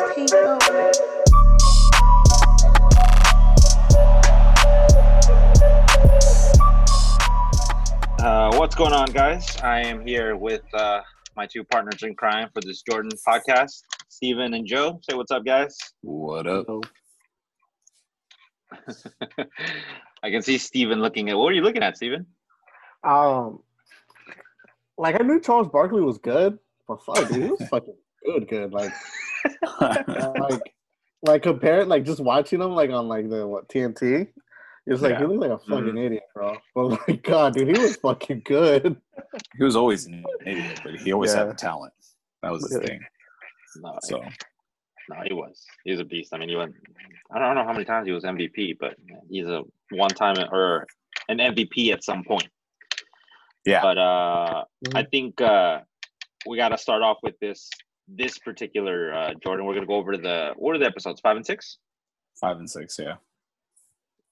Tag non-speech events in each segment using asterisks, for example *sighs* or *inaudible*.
Take. Uh, what's going on, guys? I am here with uh, my two partners in crime for this Jordan podcast, Steven and Joe. Say what's up, guys. What up? *laughs* I can see Steven looking at. What are you looking at, Steven? Um, like I knew Charles Barkley was good, but fuck, dude, he was *laughs* fucking good, good. Like, *laughs* like, like compared, like just watching him, like on like the what TNT, it's like Yeah. he looked like a fucking Mhm. idiot, bro. But like, God, dude, he was fucking good. *laughs* he was always an idiot, but he always Yeah. had the talent. That was his Yeah. thing. No, So no, he was. He was a beast. I mean, he went. I don't know how many times he was MVP, but he's a one-time or an MVP at some point. yeah, But uh, I Mhm. think uh, we got to start off with this this particular uh, Jordan. We're gonna go over the what are the episodes five and six, five and six. Yeah,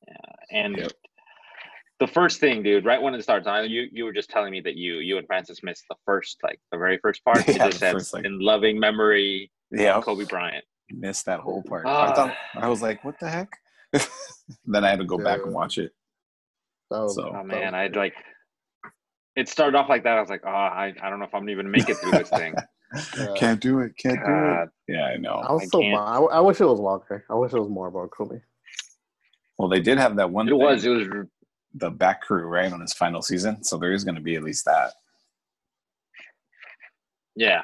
Yeah, and Yep. the first thing, dude, right when it starts, I, you you were just telling me that you you and Francis missed the first like the very first part. *laughs* It Yeah, just said first, like- in loving memory, yeah. Kobe Bryant. Missed that whole part. Ah. I thought I was like, what the heck? *laughs* then I had to go back and watch it. That was- So- Oh man, I'd like. It started off like that. I was like, oh, I, I don't know if I'm even gonna make it through this thing. *laughs* Yeah. Can't do it. Can't do it. Yeah, I I know. was I so can't- I, I wish it was longer. I wish it was more about Kobe. Well, they did have that one. It was. It was. the back crew right on his final season, so there is going to be at least that. Yeah.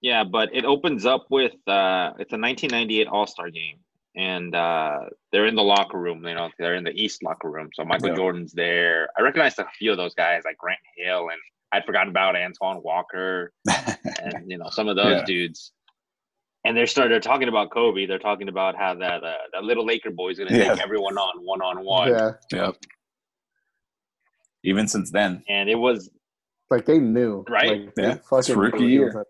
Yeah, but it opens up with uh it's a 1998 All-Star game and uh they're in the locker room, you know, they're in the East locker room. So Michael Yeah. Jordan's there. I recognize a few of those guys like Grant Hill and I'd forgotten about Antoine Walker and *laughs* you know some of those Yeah. dudes. And they're started they're talking about Kobe. They're talking about how that uh, that little Laker boy is going to Yeah. take everyone on one on one. Yeah, yep. Even since then, And it was like they knew, Right? Like, they Yeah. It's fucking rookie year.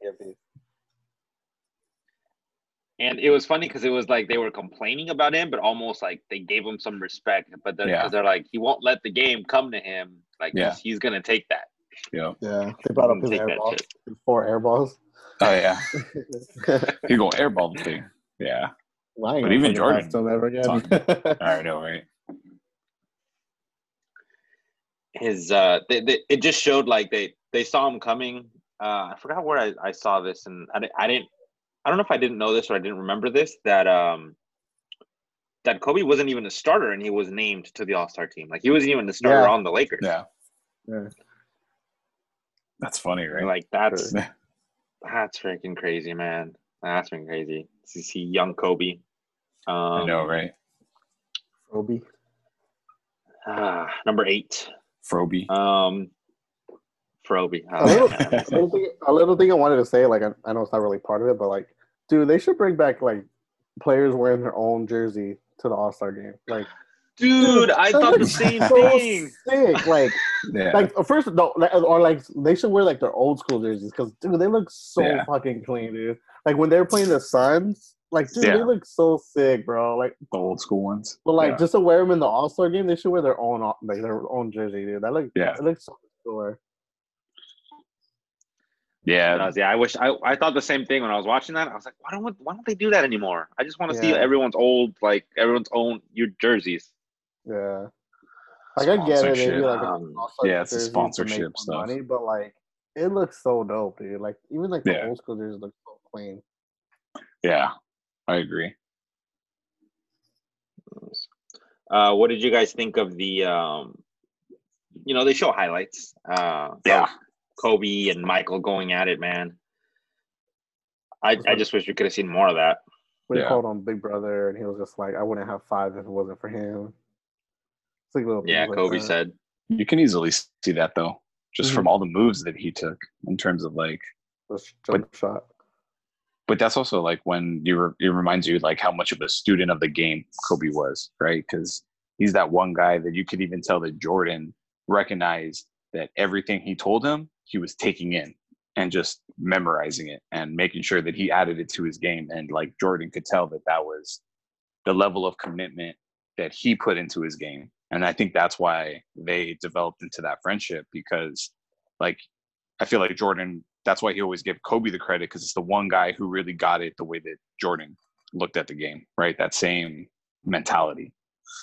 And it was funny because it was like they were complaining about him, but almost like they gave him some respect. But they're, Yeah. 'cause they're like, he won't let the game come to him. Like Yeah. he's, he's gonna take that. Yep. Yeah, they brought up his Take air that balls, shit. his four air balls. Oh yeah, *laughs* he go airball the thing. Yeah, Well, I ain't But even Jordan still never him ever again. *laughs* I know, right? His uh, they, they, it just showed like they they saw him coming. Uh, I forgot where I, I saw this, and I, I didn't. I don't know if I didn't know this or I didn't remember this that um that Kobe wasn't even a starter and he was named to the All Star team. Like he wasn't even the starter Yeah. on the Lakers. Yeah, Yeah. That's funny, right? Like that's *laughs* That's freaking crazy, man. That's been crazy to see young Kobe. Um, I know, right? Kobe. ah, number eight, Froby. um, Froby. A Oh, little, *laughs* man. a, little thing, a little thing I wanted to say, like I, I know it's not really part of it, but like, dude, they should bring back like players wearing their own jersey to the All Star game. Like, Dude, I thought the same so thing. Sick, like, *laughs* yeah, like uh, first no, like, or like they should wear like their old school jerseys because dude, they look so Yeah. fucking clean, dude. Like when they're playing the Suns, like dude, Yeah. they look so sick, bro. Like, the old school ones. but like Yeah. just to wear them in the All Star game, they should wear their own like their own jersey, dude. That looks Yeah. it looks so cooler. yeah, Uh, yeah, I wish I, I thought the same thing when I was watching that. I was like, why don't why don't they do that anymore? I just want to see everyone's old like everyone's own your jerseys. Yeah. Like I get it, maybe like Um, yeah, it's a jersey to make sponsorship stuff. money, but like it looks so dope, dude. Like even like the Yeah. old school jerseys look so clean. yeah, I agree. Uh, what did you guys think of the um, you know, they show highlights. Uh, Yeah. Kobe and Michael going at it, man. I, I just wish we could have seen more of that. We Yeah. called on Big Brother, and he was just like, "I wouldn't have five if it wasn't for him." It's like little Yeah, things like Kobe said. You can easily see that though, just Mhm. from all the moves that he took in terms of like. The sh- jump shot. But that's also like when you re- it reminds you like how much of a student of the game Kobe was, right? Because he's that one guy that you could even tell that Jordan recognized that everything he told him he was taking in and just memorizing it and making sure that he added it to his game. And like Jordan could tell that that was the level of commitment that he put into his game. And I think that's why they developed into that friendship because like I feel like Jordan that's why he always gave Kobe the credit because it's the one guy who really got it the way that Jordan looked at the game, right? That same mentality.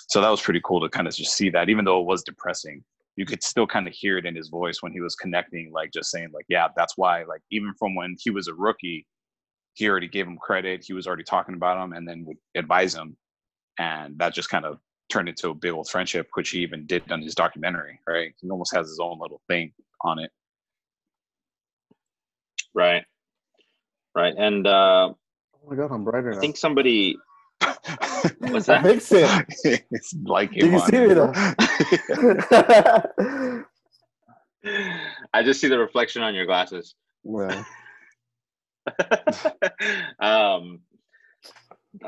So that was pretty cool to kind of just see that, even though it was depressing, you could still kind of hear it in his voice when he was connecting, like just saying, like, yeah, that's why, like, even from when he was a rookie, he already gave him credit. He was already talking about him and then would advise him. And that just kind of turned into a big old friendship, which he even did on his documentary, right? He almost has his own little thing on it. Right. Right. And uh Oh my god, I'm brighter I now. think somebody *laughs* what's I that? fix it. it's like Do you on see it. me though? *laughs* I just see the reflection on your glasses. well, *laughs* um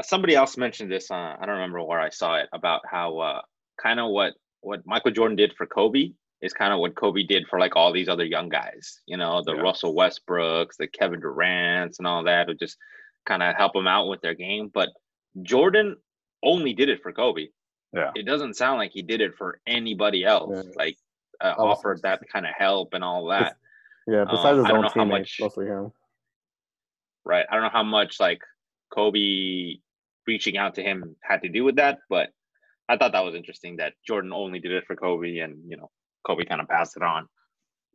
somebody else mentioned this uh, I don't remember where I saw it about how uh kind of what what Michael Jordan did for Kobe is kind of what Kobe did for like all these other young guys, you know, the Yeah. Russell Westbrooks, the Kevin Durant's and all that would just kind of help them out with their game, but Jordan only did it for Kobe. Yeah. It doesn't sound like he did it for anybody else. Yeah. Like uh, offered that kind of help and all that. yeah. Um, Besides his I don't own teammates, much- mostly him. right? I don't know how much like Kobe reaching out to him had to do with that, but I thought that was interesting that Jordan only did it for Kobe and you know Kobe kind of passed it on.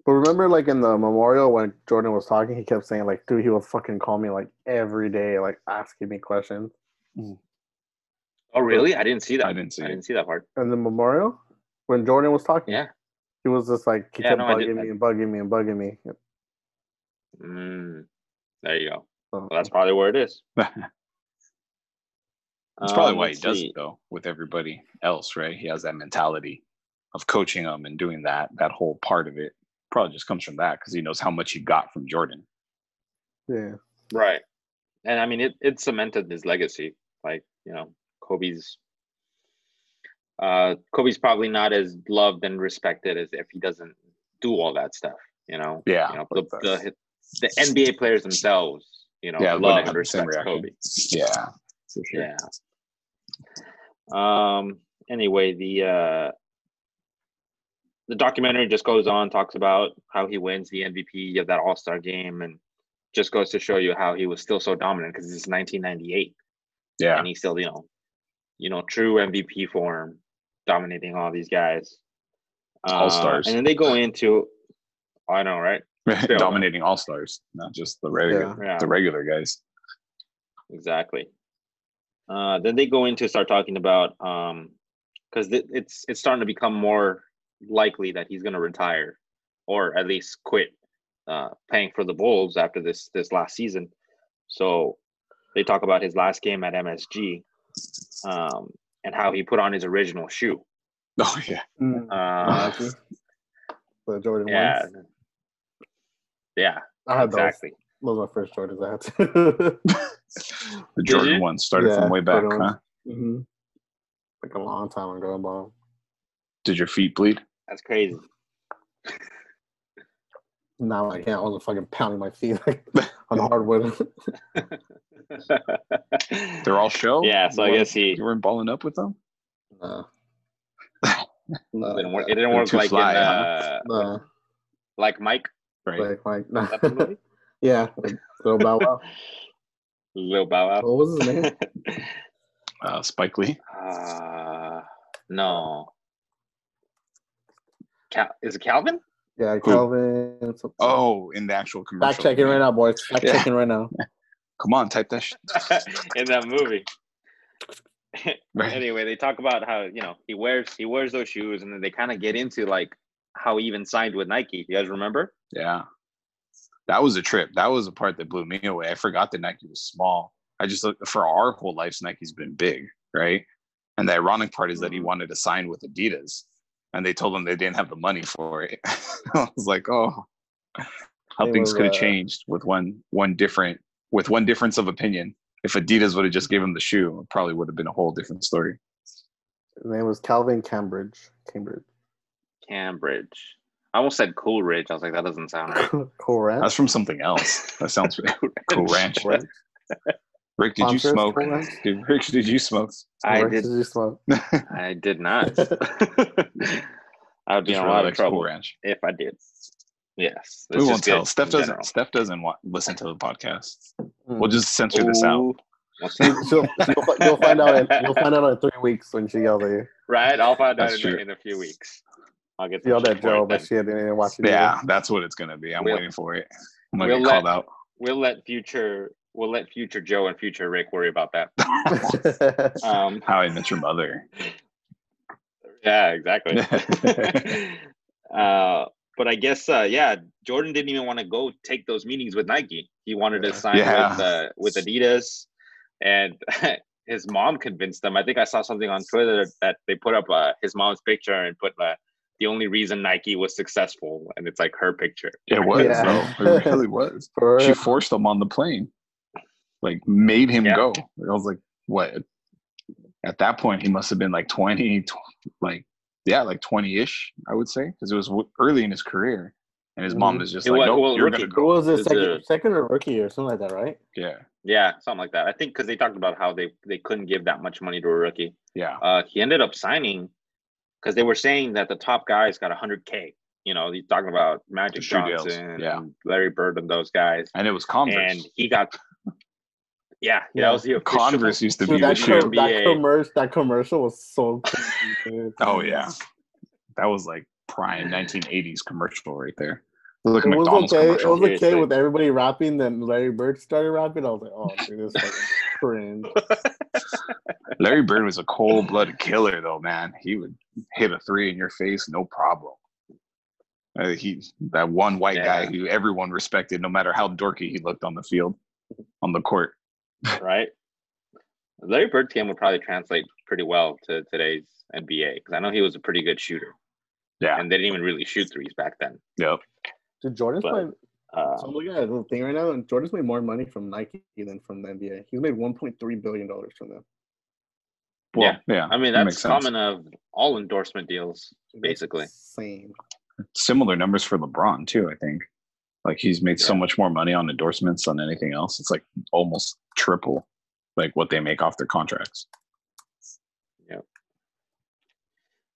But remember, like in the memorial when Jordan was talking, he kept saying, like, dude, he would fucking call me like every day, like asking me questions. Oh really? I didn't see that. I didn't see I didn't see that part. In the memorial, when Jordan was talking, Yeah. he was just like, he Yeah, kept no, I did- bugging me and bugging me and bugging me. Mm, there you go. So, Well, that's probably where it is. *laughs* *laughs* That's probably Um, why he does see. it though with everybody else, right? He has that mentality of coaching them and doing that. That whole part of it probably just comes from that because he knows how much he got from Jordan. yeah. Right. And I mean it it cemented his legacy. Like, you know, Kobe's uh Kobe's probably not as loved and respected as if he doesn't do all that stuff, you know. Yeah, You know, the, the, the NBA players themselves, you know, yeah, love and have the same respect. Kobe. Yeah, for sure. Yeah. Um anyway, the uh the documentary just goes on, talks about how he wins the MVP of that All-Star game and just goes to show you how he was still so dominant because it's 1998 Yeah, and he's still, you know, you know, true MVP form, dominating all these guys. Uh, All-stars. And then they go into I know, right? Still. dominating all stars, not just the regular Yeah. the regular guys. Exactly. Uh, then they go into start talking about um, because it's it's starting to become more likely that he's going to retire, or at least quit uh, paying for the Bulls after this this last season. So they talk about his last game at MSG, um, and how he put on his original shoe. Oh yeah, Mm. Uh, *laughs* the Jordan yeah, ones. Yeah, I had those. exactly. Those were my first Jordans *laughs* I had. the Jordan you? one started Yeah, from way back. Jordan Huh? ones. hmm Like a long time ago, but Did your feet bleed? That's crazy. now I can't. I wasn't fucking pounding my feet like, *laughs* on hardwood. *laughs* They're all show. Yeah, so I You guess he- weren't- you weren't balling up with them. no. It didn't work. It didn't work like fly, in, huh? uh, No. like Mike. Right. Like, like, no. That the *laughs* movie? yeah. Like, Lil Bow Wow. Lil Bow Wow. What was his name? *laughs* Uh, Spike Lee. Uh, no. Cal- is it Calvin? Yeah, Calvin. something. Oh, in the actual commercial. Fact checking right now, boys. Fact Yeah. checking right now. *laughs* Come on, type that. Sh- in that movie. right. anyway, they talk about how you know he wears he wears those shoes, and then they kind of get into like how he even signed with Nike. You guys remember? Yeah. That was a trip. That was a part that blew me away. I forgot that Nike was small. I just looked for our whole lives, Nike's been big, right? And the ironic part is that he Mhm. wanted to sign with Adidas and they told him they didn't have the money for it. *laughs* I was like, oh, how They things were, could have uh, changed with one one different with one difference of opinion. If Adidas would have just given him the shoe, it probably would have been a whole different story. His name was Calvin Cambridge. Cambridge. Cambridge. I almost said Coolridge. I was like, that doesn't sound right. cool ranch. That's from something else. That sounds cool ranch. Cool ranch. Rick, did you Sponsors, smoke? Cool Ranch? *laughs* Did, Rick, did you smoke? I Cool Ranch did. you smoke. *laughs* I did not. *laughs* I would be Just in a really lot of likes Cool trouble Ranch. if I did. Yes, we won't tell. Steph doesn't. general. Steph doesn't want listen to the podcast. Mm. We'll just censor this out. She, that? she'll, she'll, fi- you'll find out. In, you'll find out in three weeks when she yelled at you. right, I'll find out That's in, true. in a few weeks. I'll get She some yelled at Joe, it but she didn't even watch it. Yeah, that's what it's gonna be. I'm We'll- waiting for it. I'm gonna we'll get let- out. We'll let future we'll let future Joe and future Rick worry about that. *laughs* Um, How I Met Your Mother. *laughs* yeah, exactly. *laughs* uh, but I guess uh, yeah, Jordan didn't even want to go take those meetings with Nike. He wanted to sign Yeah. with uh, with Adidas, and his mom convinced him. I think I saw something on Twitter that they put up uh, his mom's picture and put uh, the only reason Nike was successful, and it's like her picture. It was Yeah. though. It really was. For She forced him on the plane. Like made him Yeah. go. I was like, what? At that point, he must have been like 20, tw- like yeah, like 20-ish, I would say, because it was w- early in his career. And his mom Mhm. was just It like, was- nope, well, you're rookie. gonna Who go. was it? Second, a- second or rookie or something like that, right? Yeah, Yeah, something like that. I think because they talked about how they they couldn't give that much money to a rookie. yeah. Uh, he ended up signing because they were saying that the top guys got 100k. You know, he's talking about Magic The deals, Johnson, yeah. and Larry Bird, and those guys. And it was Converse. And he got, yeah, *laughs* Yeah. that was the official- Converse used to Dude, be the that, shoe. co- that, NBA. commercial, that commercial was so crazy. *laughs* *laughs* Oh yeah, that was like prime *sighs* 1980s commercial right there. It was like It was McDonald's okay. It was okay with everybody rapping. Then Larry Bird started rapping. I was like, oh, dude, this is fucking cringe. Larry Bird was a cold-blooded killer, though, man. He would hit a three in your face, no problem. Uh, he that one white guy who everyone respected, no matter how dorky he looked on the field, on the court. *laughs* right? Larry Bird's game would probably translate pretty well to today's NBA because I know he was a pretty good shooter, Yeah, and they didn't even really shoot threes back then. yep. Dude, Jordan's But, made. Uh, So I'm looking at a little thing right now, and Jordan's made more money from Nike than from the NBA. He's made 1.3 billion dollars from them. Well, yeah. I mean, that that's makes sense. common of all endorsement deals. Basically. Same. Similar numbers for LeBron too. I think. Like he's made so much more money on endorsements than anything else. It's like almost triple, like what they make off their contracts. Yeah,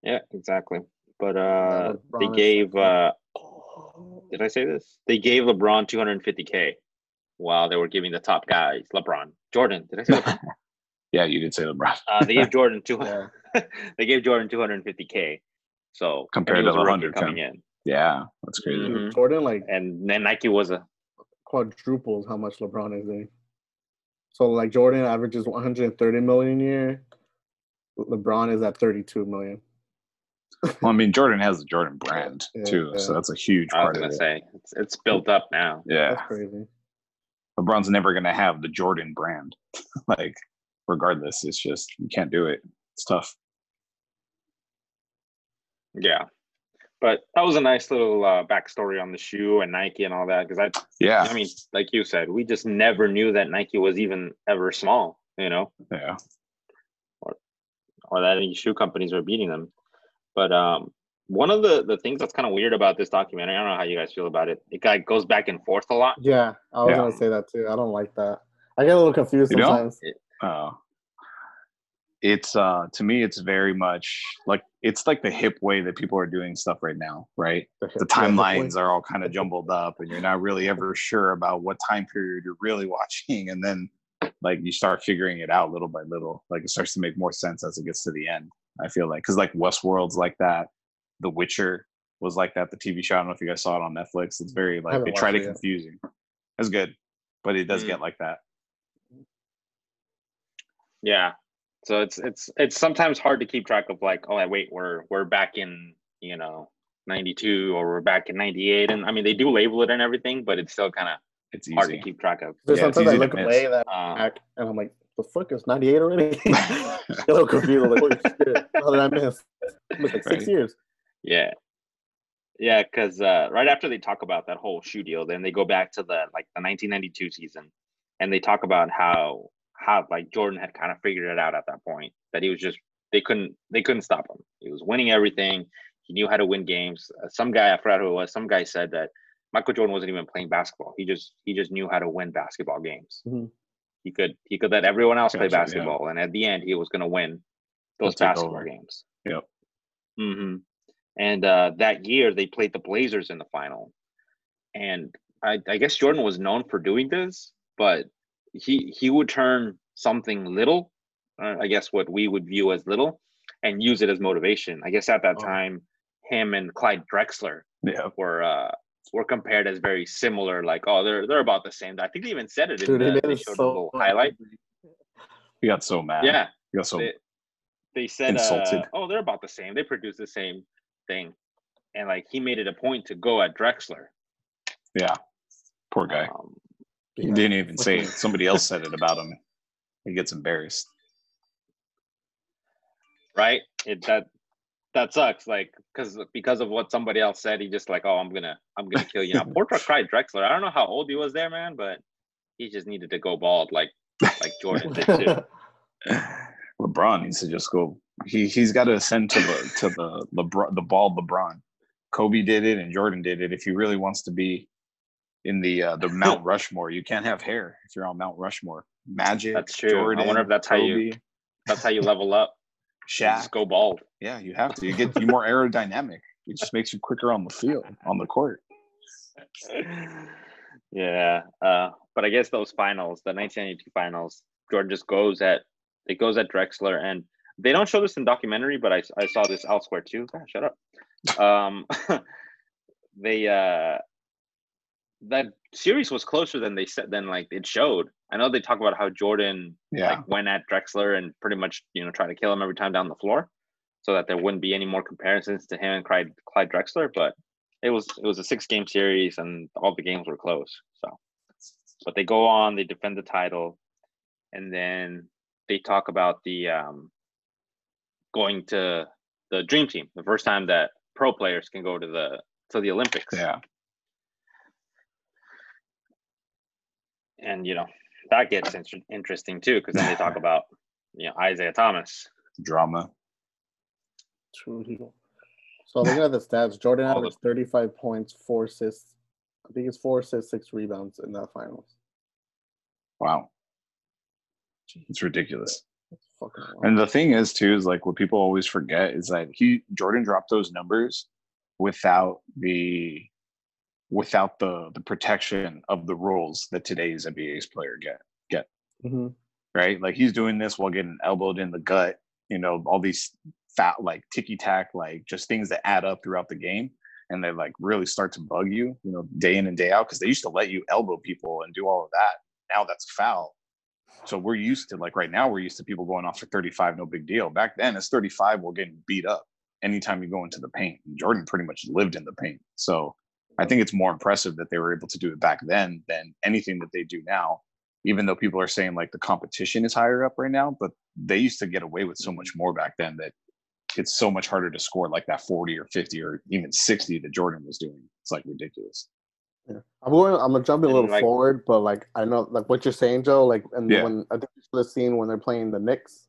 Yeah, exactly. But uh, LeBron they gave. Uh, did I say this? They gave LeBron 250k while they were giving the top guys LeBron, Jordan. Did I say? *laughs* LeBron? Yeah, you did say LeBron. uh, they gave *laughs* Jordan two. *laughs* They gave Jordan 250k. So Compared to he the 100K. coming in, Yeah, that's crazy. Mhm. Jordan like and then Nike was a quadruples how much LeBron is doing. So like Jordan averages 130 million a year. LeBron is at 32 million. *laughs* Well, I mean, Jordan has the Jordan brand Yeah, too, yeah. so that's a huge I was part of gonna it. say it's, it's built up now. Yeah, That's crazy. LeBron's never gonna have the Jordan brand. like, regardless, it's just you can't do it. It's tough. Yeah, but that was a nice little uh, backstory on the shoe and Nike and all that because I, Yeah, I mean, like you said, we just never knew that Nike was even ever small, you know, yeah. or or that any shoe companies were beating them. But um, one of the the things that's kind of weird about this documentary, I don't know how you guys feel about it. It kind of goes back and forth a lot. Yeah, I was Yeah. gonna say that too. I don't like that. I get a little confused You don't? sometimes. Uh, it's uh to me, it's very much like it's like the hip way that people are doing stuff right now, right? The Yeah, timelines are all kind of jumbled up, and you're not really ever sure about what time period you're really *laughs* watching, and then like you start figuring it out little by little. Like it starts to make more sense as it gets to the end. I feel like because like Westworld's like that, The Witcher was like that. The TV show. I don't know if you guys saw it on Netflix. It's very like haven't they try to it yet. confuse you. It's good, but it does Mm. get like that. Yeah. So it's it's it's sometimes hard to keep track of like, oh wait, we're we're back in, you know, 92 or we're back in 98 and I mean they do label it and everything, but it's still kind of It's hard to keep track of. There's Yeah, sometimes I look miss. away that Uh, and I'm like, the fuck is 98 already? Get *laughs* *laughs* a little confused. I'm like, holy shit, how did I miss? I like six Right. years. yeah. Yeah, because uh, right after they talk about that whole shoe deal, then they go back to the like the 1992 season, and they talk about how how like Jordan had kind of figured it out at that point that he was just they couldn't they couldn't stop him. He was winning everything. He knew how to win games. Uh, some guy I forgot who it was. Some guy said that Michael Jordan wasn't even playing basketball. He just he just knew how to win basketball games. Mhm. He could he could let everyone else play Gotcha, yeah. basketball, and at the end he was going to win those He'll basketball games. Yep. hmm And uh, that year they played the Blazers in the final, and I, I guess Jordan was known for doing this, but he he would turn something little, uh, I guess what we would view as little, and use it as motivation. I guess at that Oh. time, him and Clyde Drexler Yeah. were uh were compared as very similar. Like, oh, they're they're about the same. I think they even said it in Dude, he the made they it showed a so little highlight. He got so mad. Yeah, He got so they, they said, Insulted. uh, oh, they're about the same. They produce the same thing, and like he made it a point to go at Drexler. yeah. Poor guy. Um, He didn't even say it. Somebody else said it about him. He gets embarrassed. right? It that that sucks. Like because because of what somebody else said, he just like, oh, I'm gonna I'm gonna kill you. Now, *laughs* poor Clyde Drexler. I don't know how old he was there, man, but he just needed to go bald, like like Jordan did too. *laughs* LeBron needs to just go. He he's got to ascend to the to the LeBron the bald LeBron. Kobe did it and Jordan did it. If he really wants to be in the uh, the Mount *laughs* Rushmore, you can't have hair if you're on Mount Rushmore. Magic. That's true. I wonder if that's how you- That's how you level up. *laughs* Shaq. Just go bald. Yeah, you have to. You get you more aerodynamic. It just makes you quicker on the field, on the court. *laughs* yeah. Uh, but I guess those finals, the 1992 finals, Jordan just goes at it goes at Drexler, and they don't show this in documentary, but I I saw this elsewhere too. Ah, shut up. Um, they uh that series was closer than they said than like it showed. I know they talk about how Jordan Yeah. like went at Drexler and pretty much you know tried to kill him every time down the floor, so that there wouldn't be any more comparisons to him and Clyde, Clyde Drexler. But it was it was a six game series and all the games were close. So, but they go on, they defend the title, and then they talk about the um going to the dream team, the first time that pro players can go to the to the Olympics. Yeah. And you know that gets inter- interesting too because then they talk *laughs* about you know Isiah Thomas. Drama. True. So looking at the stats, *laughs* Jordan All the- averaged 35 points, four assists. I think it's four assists, six rebounds in that finals. Wow. It's ridiculous. That's fucking wild. And the thing is too is like what people always forget is that he Jordan dropped those numbers without the without the the protection of the rules that today's NBA's player get get Mhm. right. Like he's doing this while getting elbowed in the gut. You know all these fat like ticky tack like just things that add up throughout the game and they like really start to bug you. You know day in and day out because they used to let you elbow people and do all of that. Now that's foul. So we're used to like right now we're used to people going off for 35, no big deal. Back then it's 35, we're getting beat up anytime you go into the paint. Jordan pretty much lived in the paint. So I think it's more impressive that they were able to do it back then than anything that they do now. Even though people are saying like the competition is higher up right now, but they used to get away with so much mm-hmm. more back then that it's so much harder to score like that 40 or 50 or even 60 that Jordan was doing. It's like ridiculous. Yeah. I'm going. I'm gonna jump a little like- forward, but like I know, like what you're saying, Joe. Like, and Yeah. when I think should have when they're playing the Knicks,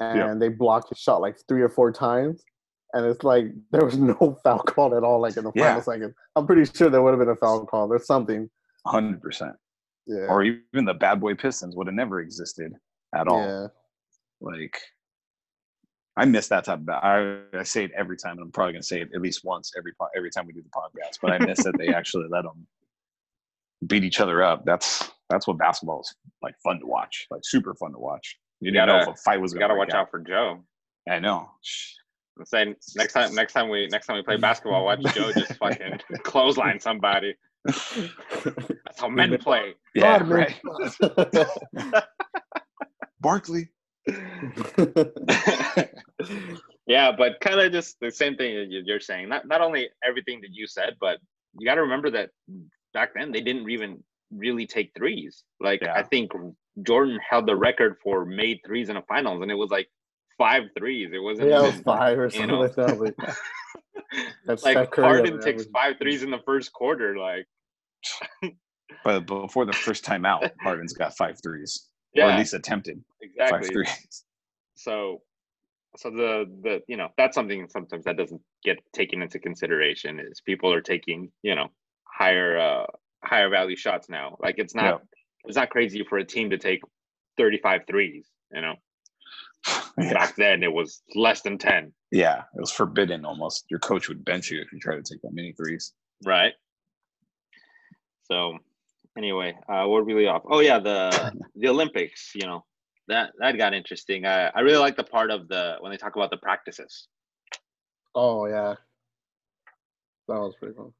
and Yeah. they blocked his shot like three or four times, and it's like there was no *laughs* foul call at all. Like in the Yeah. final second, I'm pretty sure there would have been a foul call. There's something. 100%. Yeah. Or even the bad boy Pistons would have never existed at all. Yeah. Like, I miss that type of. I, I say it every time, and I'm probably gonna say it at least once every every time we do the podcast. But I miss that they *laughs* actually let them beat each other up. That's that's what basketball is like fun to watch, like super fun to watch. You, You didn't know if a fight was You gonna got to break watch out for Joe. I know. I'm saying next time, next time we next time we play basketball, watch Joe just *laughs* fucking clothesline somebody. That's how men play. Yeah, God, right. *laughs* Barkley. *laughs* yeah, but kind of just the same thing that you- you're saying. Not not only everything that you said, but you got to remember that back then they didn't even really take threes. Like I think Jordan held the record for made threes in a finals, and it was like five threes. It wasn't yeah, it was even, five or you something know. like that. Like, *laughs* that's like Harden takes average. five threes in the first quarter. Like *laughs* But before the first time out, *laughs* Harden's got five threes, or at least attempted exactly. threes. so so the the you know that's something sometimes that doesn't get taken into consideration is people are taking you know higher uh higher value shots now like it's not Yeah. it's not crazy for a team to take 35 threes you know *sighs* Yeah. back then it was less than 10 yeah, it was forbidden almost. Your coach would bench you if you tried to take that many threes. right So anyway, uh, where did we leave off? Oh yeah, the *laughs* the Olympics. You know that that got interesting. I I really like the part of the when they talk about the practices. Oh yeah, that was pretty fun.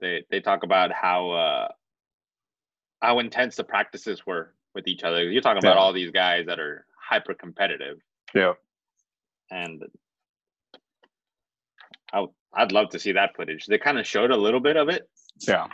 They they talk about how uh how intense the practices were with each other. You're talking about Yeah. all these guys that are hyper competitive, Yeah. and I would- I'd love to see that footage. They kind of showed a little bit of it, Yeah.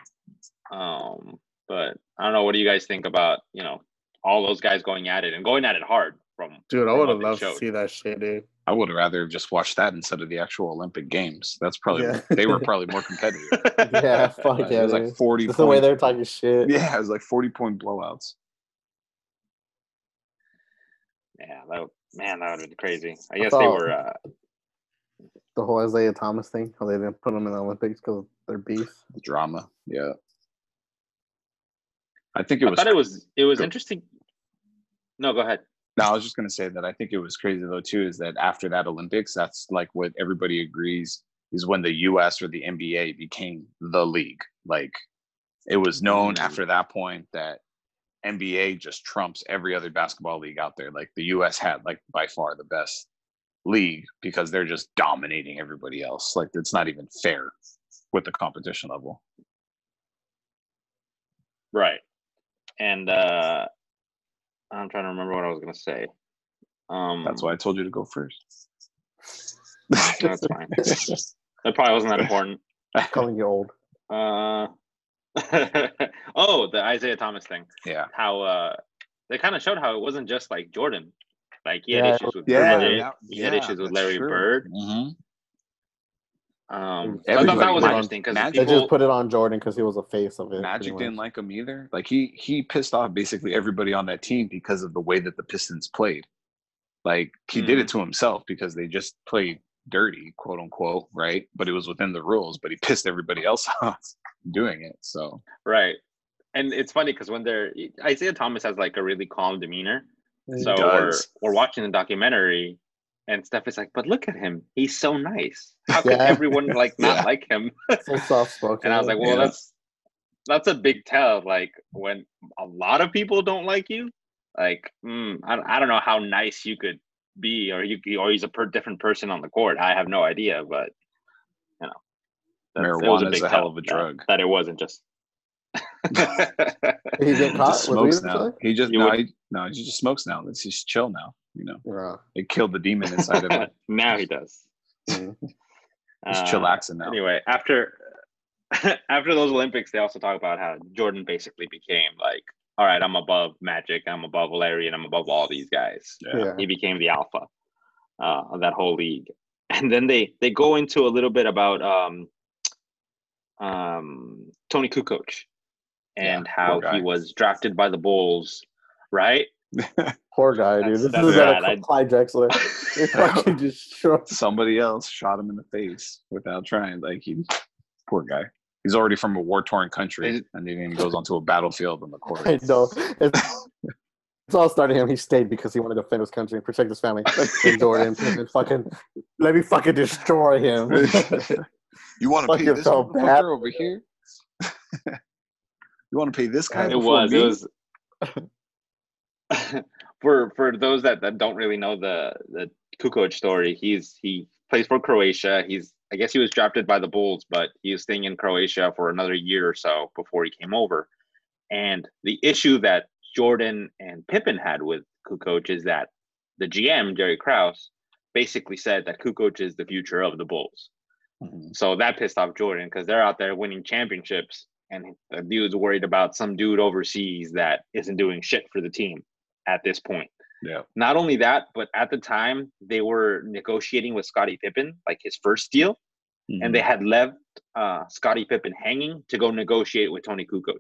um, but I don't know. What do you guys think about you know all those guys going at it and going at it hard from Dude, I would have they loved to see that shit, dude. I would have rather have just watched that instead of the actual Olympic Games. That's probably Yeah. they were probably more *laughs* competitive. Yeah, fuck Like, yeah, it was dude. like forty. Just the way they're talking shit. Yeah, it was like forty point blowouts. Yeah, that would, man, that would have been crazy. I I guess they were. Uh, The whole Isiah Thomas thing, how they didn't put him in the Olympics because of their beef. The drama. Yeah. I think it was. I was. thought it was it was Go. interesting. No, go ahead. No, I was just gonna say that I think it was crazy though too. Is that after that Olympics, that's like what everybody agrees is when the U.S. or the NBA became the league. Like it was known Mm. after that point that NBA just trumps every other basketball league out there. Like the U.S. had like by far the best league because they're just dominating everybody else. Like it's not even fair with the competition level. Right. And uh I'm trying to remember what I was gonna say. Um That's why I told you to go first. *laughs* that's fine. That probably wasn't that important. Calling you old. Uh *laughs* oh, the Isiah Thomas thing. yeah. How uh they kind of showed how it wasn't just like Jordan. Like he had Yeah, issues with Yeah, Bridget, that- he had yeah, issues with Larry true. Bird. Mhm. Um, so I thought that was did. interesting because Magic- They people, just put it on Jordan because he was a face of it. Magic pretty didn't like him either. Like he he pissed off basically everybody on that team because of the way that the Pistons played. Like he did Mm. it to himself because they just played dirty, quote unquote, right? But it was within the rules. But he pissed everybody else *laughs* off doing it. So right? And it's funny because when they're Isiah Thomas has like a really calm demeanor, He so we're, we're watching the documentary, and Steph is like, "But look at him, he's so nice. How could Yeah. everyone like *laughs* not Yeah. like him?" so soft spoken. And I was like, "Well, Yeah. that's that's a big tell. Like when a lot of people don't like you, like mm, I, I don't know how nice you could be, or you or he's a per, different person on the court. I have no idea, but you know, that's- it was Marijuana is a hell tell of a drug. That, it wasn't just. *laughs* Did he get caught just with weed smokes now. He just You no, would- he, no, he just smokes now. Let's just chill now. You know, Yeah. it killed the demon inside of him. *laughs* now he does. Mhm. He's Uh, chillaxing now. Anyway, after *laughs* after those Olympics, they also talk about how Jordan basically became like, all right, I'm above Magic, I'm above Larry, and I'm above all these guys. Yeah. Yeah. He became the alpha uh, of that whole league. *laughs* And then they they go into a little bit about um, um, Tony Kukoc and Yeah, how he was drafted by the Bulls, right? *laughs* Poor guy, dude. That's- This that's is bad. better I- Clyde Drexler. *laughs* Fucking just short. Somebody else shot him in the face without trying. Like he, poor guy. He's already from a war torn country, and then he goes onto a battlefield on the court. I know. It's, *laughs* it's all started him. He stayed because he wanted to defend his country and protect his family. And Jordan, and fucking, let me fucking destroy him. *laughs* you want to pay this felt bad. over here? *laughs* you want to pay this guy? it was me? it was for for those that, that don't really know the the Kukoc story he's he plays for Croatia he's I guess he was drafted by the Bulls but he was staying in Croatia for another year or so before he came over and the issue that Jordan and Pippen had with Kukoc is that the GM Jerry Krause basically said that Kukoc is the future of the Bulls Mhm. so that pissed off Jordan because they're out there winning championships, and the dude's worried about some dude overseas that isn't doing shit for the team at this point. Yeah. Not only that, but at the time they were negotiating with Scottie Pippen, like his first deal, and they had left uh, Scottie Pippen hanging to go negotiate with Tony Kukoc.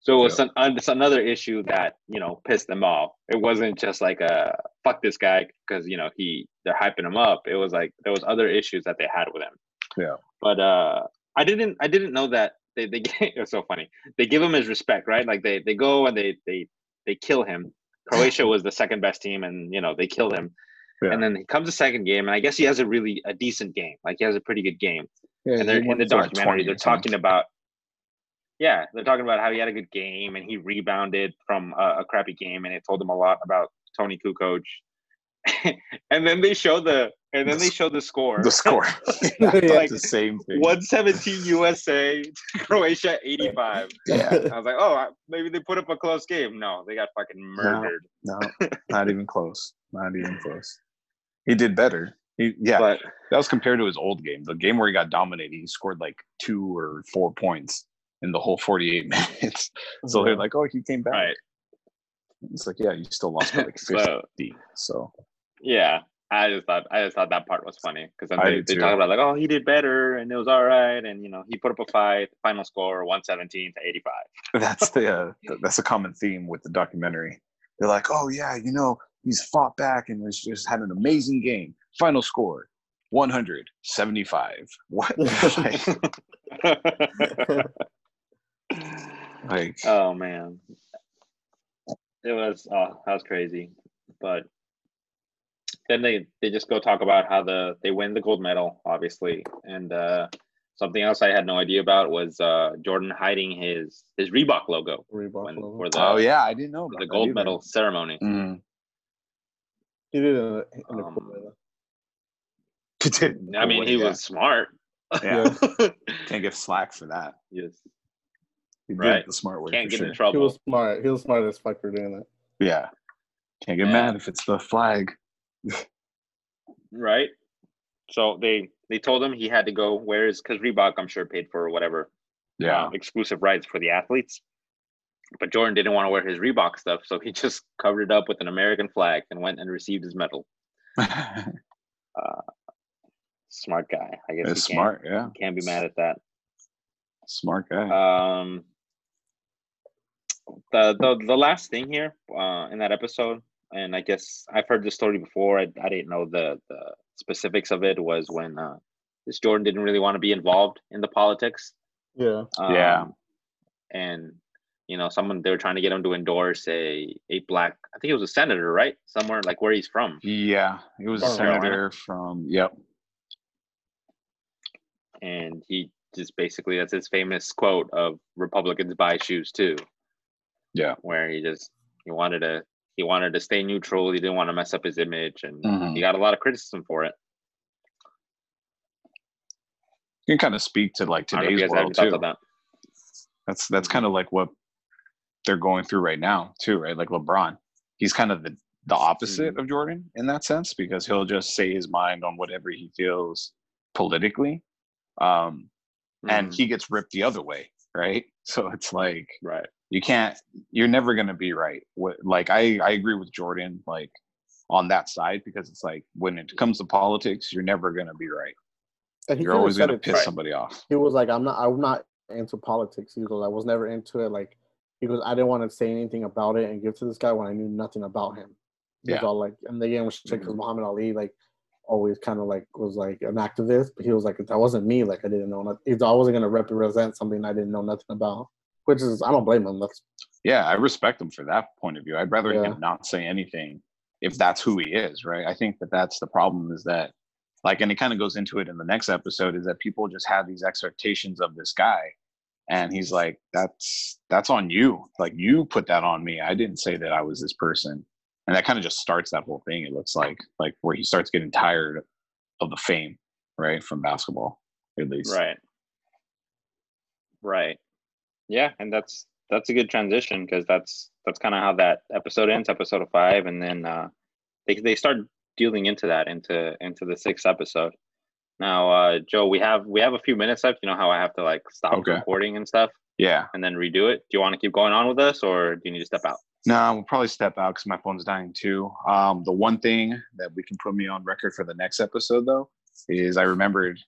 So it was Yeah. some, uh, it's another issue that you know pissed them off. It wasn't just like a fuck this guy because you know he they're hyping him up. It was like there was other issues that they had with him. Yeah. But uh, I didn't I didn't know that they they *laughs* it was so funny. They give him his respect, right? Like they they go and they they they kill him. Croatia was the second best team, and you know they killed him. Yeah. And then he comes the second game, and I guess he has a really a decent game. Like he has a pretty good game. Yeah, And they're in the for like documentary. They're talking about yeah, they're talking about how he had a good game and he rebounded from a, a crappy game, and it told him a lot about Tony Kukoc. *laughs* and then they show the and then they show the score. The score. *laughs* *laughs* Like the same thing. 117 USA, Croatia 85. Yeah. I was like, oh, maybe they put up a close game. No, they got fucking murdered. No, not even close. Not even close. He did better. He, yeah, But that was compared to his old game. The game where he got dominated, he scored like two or four points in the whole 48 minutes. So they're mm-hmm. like, oh, he came back. right, It's like, yeah, you still lost by like So- 50. So, yeah. I just thought I just thought that part was funny because then they, they talk about like, oh, he did better and it was all right, and you know he put up a fight. Final score 117 to 85. *laughs* that's the uh, th- that's a common theme with the documentary. They're like, oh yeah, you know, he's fought back and has just had an amazing game. Final score 175. *laughs* What? *laughs* like oh man, it was oh that was crazy. But then they they just go talk about how the they win the gold medal, obviously, and uh, something else I had no idea about was uh, Jordan hiding his his Reebok logo Reebok when, logo. for the oh yeah, I didn't know about the that gold either. medal ceremony. Mm. He did it in a, in a Um, cool way. though. *laughs* I mean, he was smart. Yeah, *laughs* can't give slack for that. yes, He did Right. the smart way can't get sure. in He trouble. was smart. He was smart as fuck for doing that. Yeah, can't get Yeah. mad if it's the flag. Right? So they they told him he had to go Where is because Reebok, I'm sure, paid for whatever Yeah, um, exclusive rights for the athletes. But Jordan didn't want to wear his Reebok stuff, so he *laughs* just covered it up with an American flag and went and received his medal. *laughs* Smart guy, I guess. it's he can't, smart. Yeah, Can't be mad at that. smart guy. Um, the the the last thing here uh, in that episode, and I guess I've heard this story before. I, I didn't know the the specifics of it. Was when uh, this Jordan didn't really want to be involved in the politics. Yeah. Yeah. Um, and you know, someone they were trying to get him to endorse a a black. I think it was a senator, right? Somewhere like where he's from. yeah, he was a Oh, Carolina. senator from. Yep. and he just basically that's his famous quote of Republicans buy shoes too. Yeah. Where he just he wanted to he wanted to stay neutral. He didn't want to mess up his image, and Mhm. he got a lot of criticism for it. You can kind of speak to like I don't know if you today's guys have any world too. that. That's that's kind of like what they're going through right now too, right? Like LeBron, he's kind of the the opposite Mm-hmm. of Jordan in that sense because he'll just say his mind on whatever he feels politically, um, and Mhm. he gets ripped the other way, right? So it's like right, you can't, you're never gonna be right. What like I I agree with Jordan like on that side because it's like when it comes to politics, you're never gonna be right. And You're always gonna piss right. somebody off. He was like, "I'm not. I'm not into politics." He goes, "I was never into it." Like, he goes, "I didn't want to say anything about it and give to this guy when I knew nothing about him." He was Yeah. all like, and the game was because Mhm. Muhammad Ali like always kind of like was like an activist, but he was like, "That wasn't me. Like, I didn't know. Nothing. He's I wasn't gonna represent something I didn't know nothing about." Which is, I don't blame him. That's yeah, I respect him for that point of view. I'd rather Yeah. him not say anything if that's who he is, right? I think that that's the problem is that, like, and it kind of goes into it in the next episode is that people just have these expectations of this guy, and he's like, "That's that's on you. Like, you put that on me. I didn't say that I was this person." And that kind of just starts that whole thing. It looks like, like where he starts getting tired of the fame, right, from basketball, at least. right, right. Yeah, and that's that's a good transition because that's that's kind of how that episode ends, episode of five, and then uh, they they start dealing into that into into the sixth episode. Now, uh, Joe, we have we have a few minutes left. You know how I have to like stop Okay. recording and stuff Yeah. and then redo it. Do you want to keep going on with us, or do you need to step out? No, we'll probably step out because my phone's dying too. Um, the one thing that we can put me on record for the next episode though is I remembered,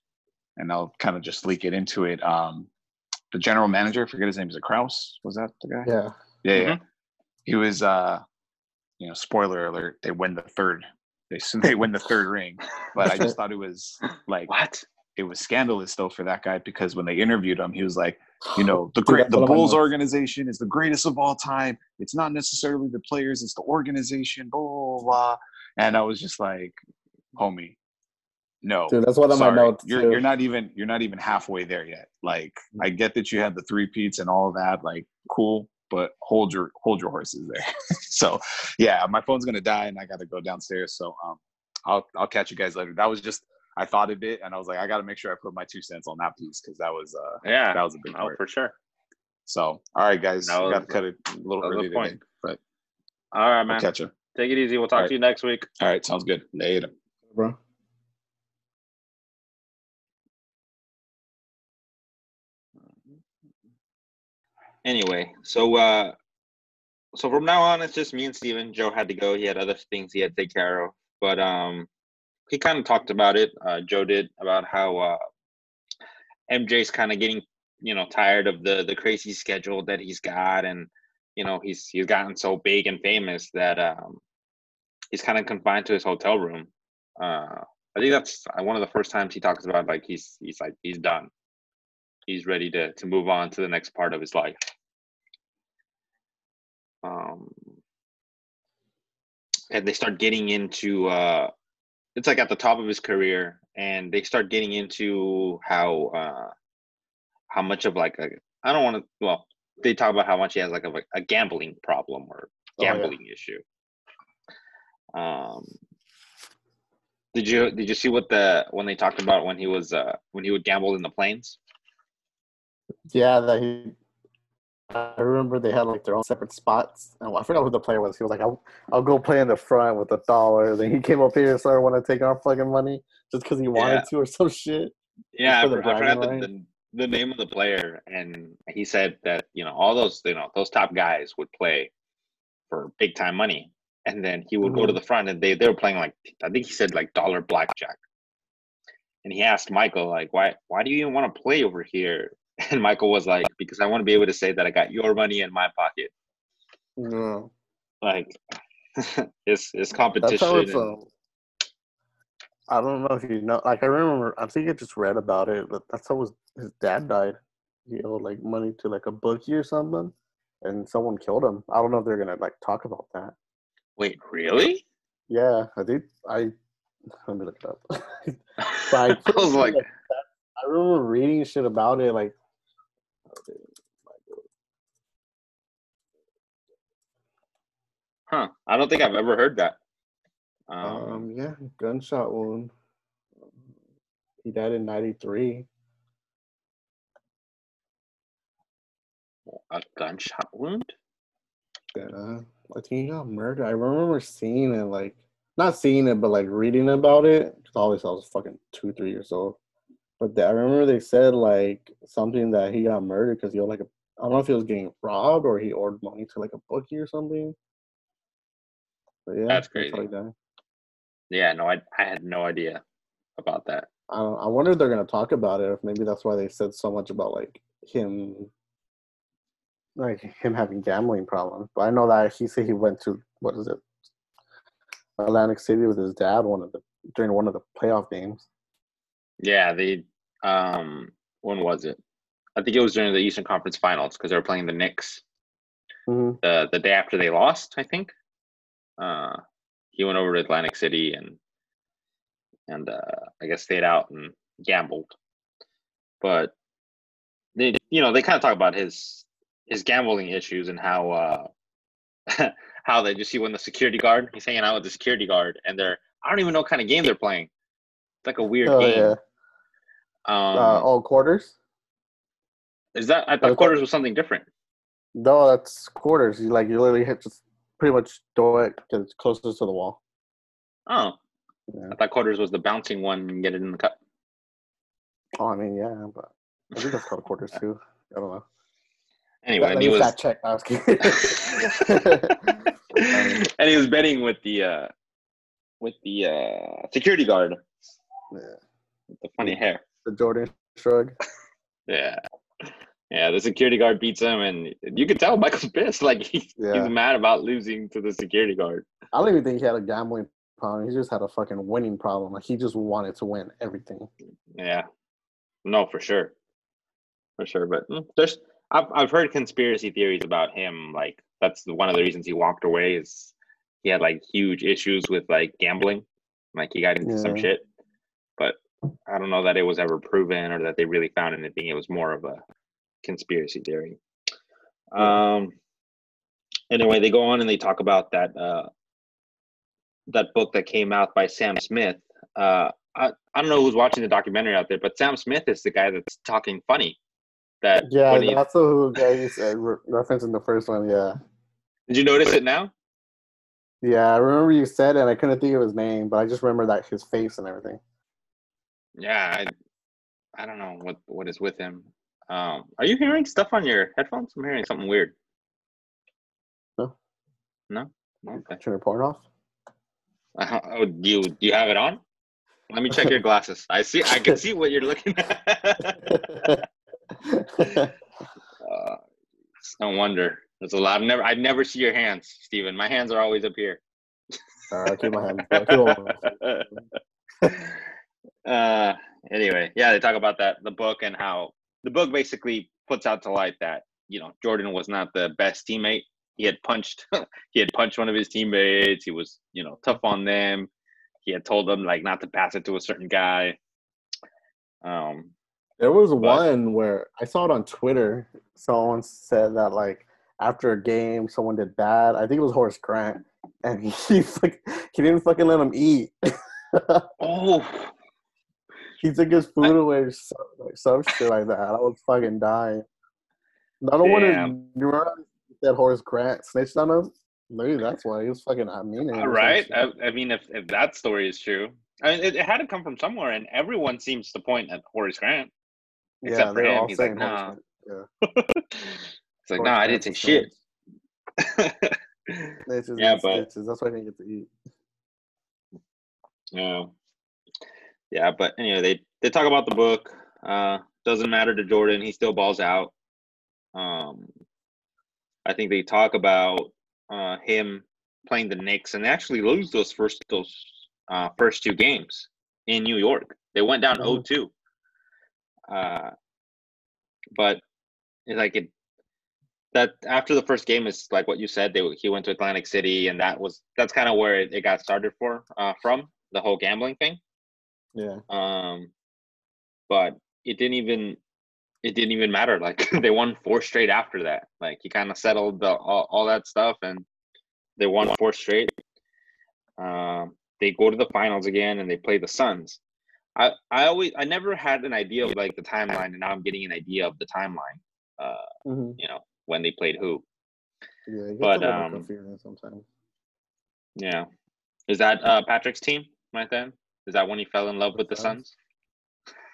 and I'll kind of just leak it into it. Um, the general manager, I forget his name, is it Krause? Was that the guy? yeah. yeah, yeah. Mm-hmm. He was, uh, you know, spoiler alert, they win the third. They *laughs* they win the third ring, but I just *laughs* thought it was like What? It was scandalous though for that guy because when they interviewed him, he was like, you know, *sighs* the great the one of my Bulls organization is the greatest of all time. It's not necessarily the players, it's the organization, blah blah blah. And I was just like, homie, No, Dude, that's one I'm sorry. notes. You're you're not even you're not even halfway there yet. Like I get that you had the three peats and all of that, like cool, but hold your hold your horses there. *laughs* so yeah, my phone's gonna die and I gotta go downstairs. So um I'll I'll catch you guys later. That was just I thought of it and I was like, I gotta make sure I put my two cents on that piece because that was uh Yeah, that was a big no, part. for sure. So all right guys, That gotta cut it a little that early today, point. but All right, I'll man. catch you. Take it easy. We'll talk All right. to you next week. All right, sounds good. Later. bro. Anyway, so uh so from now on it's just me and Steven. Joe had to go. He had other things he had to take care of. But um he kind of talked about it. Uh Joe did about how uh MJ's kind of getting, you know, tired of the the crazy schedule that he's got and you know, he's he's gotten so big and famous that um he's kind of confined to his hotel room. Uh I think that's uh, one of the first times he talks about like he's he's like he's done. He's ready to to move on to the next part of his life. Um, and they start getting into uh, it's like at the top of his career, and they start getting into how uh, how much of like a I don't want to well they talk about how much he has like a, a gambling problem or Oh, yeah. gambling issue. Um, did you did you see what the when they talked about when he was uh when he would gamble in the planes? Yeah, that he. I remember they had like their own separate spots. And I forgot who the player was. He was like, "I'll, I'll go play in the front with a dollar." Then he came up here and started wanting to take our fucking money just because he wanted Yeah. to or some shit. Yeah, I, the I forgot the, the, the name of the player, and he said that you know all those you know those top guys would play for big time money, and then he would go to Mhm. the front, and they they were playing like I think he said like dollar blackjack, and he asked Michael like why why do you even want to play over here? *laughs* And Michael was like because I want to be able to say that I got your money in my pocket, Yeah. like *laughs* it's it's competition. That's how it's. Um, I don't know if you know. Like I remember, I think I just read about it. But that's how his his dad died. He owed like money to like a bookie or something, and someone killed him. I don't know if they're gonna like talk about that. Wait, really? Yeah, I think I. Let me look it up. *laughs* I I was like, I remember reading shit about it. Like, huh? I don't think I've ever heard that. Um, um, yeah, gunshot wound. He died in '93. a gunshot wound. Yeah, I think he got murdered. I remember seeing it, like not seeing it, but like reading about it. Because obviously I was fucking two, three years old. But the, I remember they said like something that he got murdered because he owed like a. I don't know if he was getting robbed or he owed money to like a bookie or something. But yeah, That's crazy. died. Yeah, no, I I had no idea about that. I don't, I wonder if they're gonna talk about it. If maybe that's why they said so much about like him, like him having gambling problems. But I know that he said he went to what is it, Atlantic City with his dad one of the during one of the playoff games. Yeah, they um when was it? I think it was during the Eastern Conference Finals because they were playing the Knicks hmm the the day after they lost, I think. Uh he went over to Atlantic City and and uh I guess stayed out and gambled. But they you know, they kind of talk about his his gambling issues and how uh *laughs* how they just see when the security guard he's hanging out with the security guard and they're I don't even know what kind of game they're playing. It's like a weird Oh game. yeah, Um, uh, all quarters. is that I thought quarters was something different? No, that's quarters. You like you literally hit just pretty much do it because it's closest to the wall. Oh, Yeah. I thought quarters was the bouncing one and get it in the cup. Oh, I mean, yeah, but I think that's called quarters too. I don't know. Anyway, Let and he was fact check. I was kidding. *laughs* and he was betting with the uh with the uh security guard Yeah. with the funny hair. The Jordan shrug. Yeah. Yeah, the security guard beats him and you could tell Michael's pissed. *laughs* Like he, Yeah. he's mad about losing to the security guard. I don't even think he had a gambling problem. He just had a fucking winning problem. Like he just wanted to win everything. Yeah. No, for sure. For sure. But mm, there's I've I've heard conspiracy theories about him. Like that's one of the reasons he walked away is he had like huge issues with like gambling. Like he got into some shit. I don't know that it was ever proven or that they really found anything. It was more of a conspiracy theory. Um. Anyway, they go on and they talk about that uh, that book that came out by Sam Smith. Uh, I, I don't know who's watching the documentary out there, but Sam Smith is the guy that's talking funny. That Yeah, he- that's the guy you said re- reference in the first one. Yeah, did you notice it now? yeah. I remember you said it. and I couldn't think of his name, but I just remember that his face and everything. Yeah, I, I don't know what what is with him. Um, are you hearing stuff on your headphones? I'm hearing something weird. No. No. Okay. Turn your porn off. Uh, *laughs* oh, do you do you have it on? Let me check your glasses. I see. I can see what you're looking at. *laughs* uh, it's no wonder. There's a lot. I've never. I never see your hands, Steven. My hands are always up here. All right, keep my hand. Keep my *laughs* hand. Uh anyway yeah they talk about that the book and how the book basically puts out to light that you know jordan was not the best teammate he had punched *laughs* he had punched one of his teammates he was you know tough on them he had told them like not to pass it to a certain guy um There was one where I saw it on Twitter. Someone said that like after a game, someone did bad. I think it was Horace Grant, and *laughs* he fuck- he didn't fucking let him eat. *laughs* oh he took his food away, or some, like some shit like that. I was fucking dying. I don't want to. Remember that Horace Grant snitched on him? Maybe that's why he was fucking. I mean, Right. I, I mean if if that story is true i mean it, it had to come from somewhere and everyone seems to point at horace grant except for they're him, all he's like, nah. Grant. *laughs* it's like Horace no i didn't say shit. *laughs* Snitches Yeah, but-. That's why I didn't get to eat. Yeah. Yeah, but anyway, they they talk about the book. Uh doesn't matter to Jordan, he still balls out. Um I think they talk about uh him playing the Knicks and they actually lose those first those uh first two games in New York. They went down Mhm. 0-2. Uh but it's like it that after the first game is like what you said they he went to Atlantic City and that was that's kind of where it, it got started for uh from the whole gambling thing Yeah. um but it didn't even it didn't even matter like *laughs* they won four straight after that like he kind of settled the, all, all that stuff and they won four straight um they go to the finals again and they play the suns i i always i never had an idea of like the timeline and now i'm getting an idea of the timeline uh hmm you know when they played who Yeah. But, um, sometimes. yeah is that uh patrick's team right then is that when he fell in love with the Suns?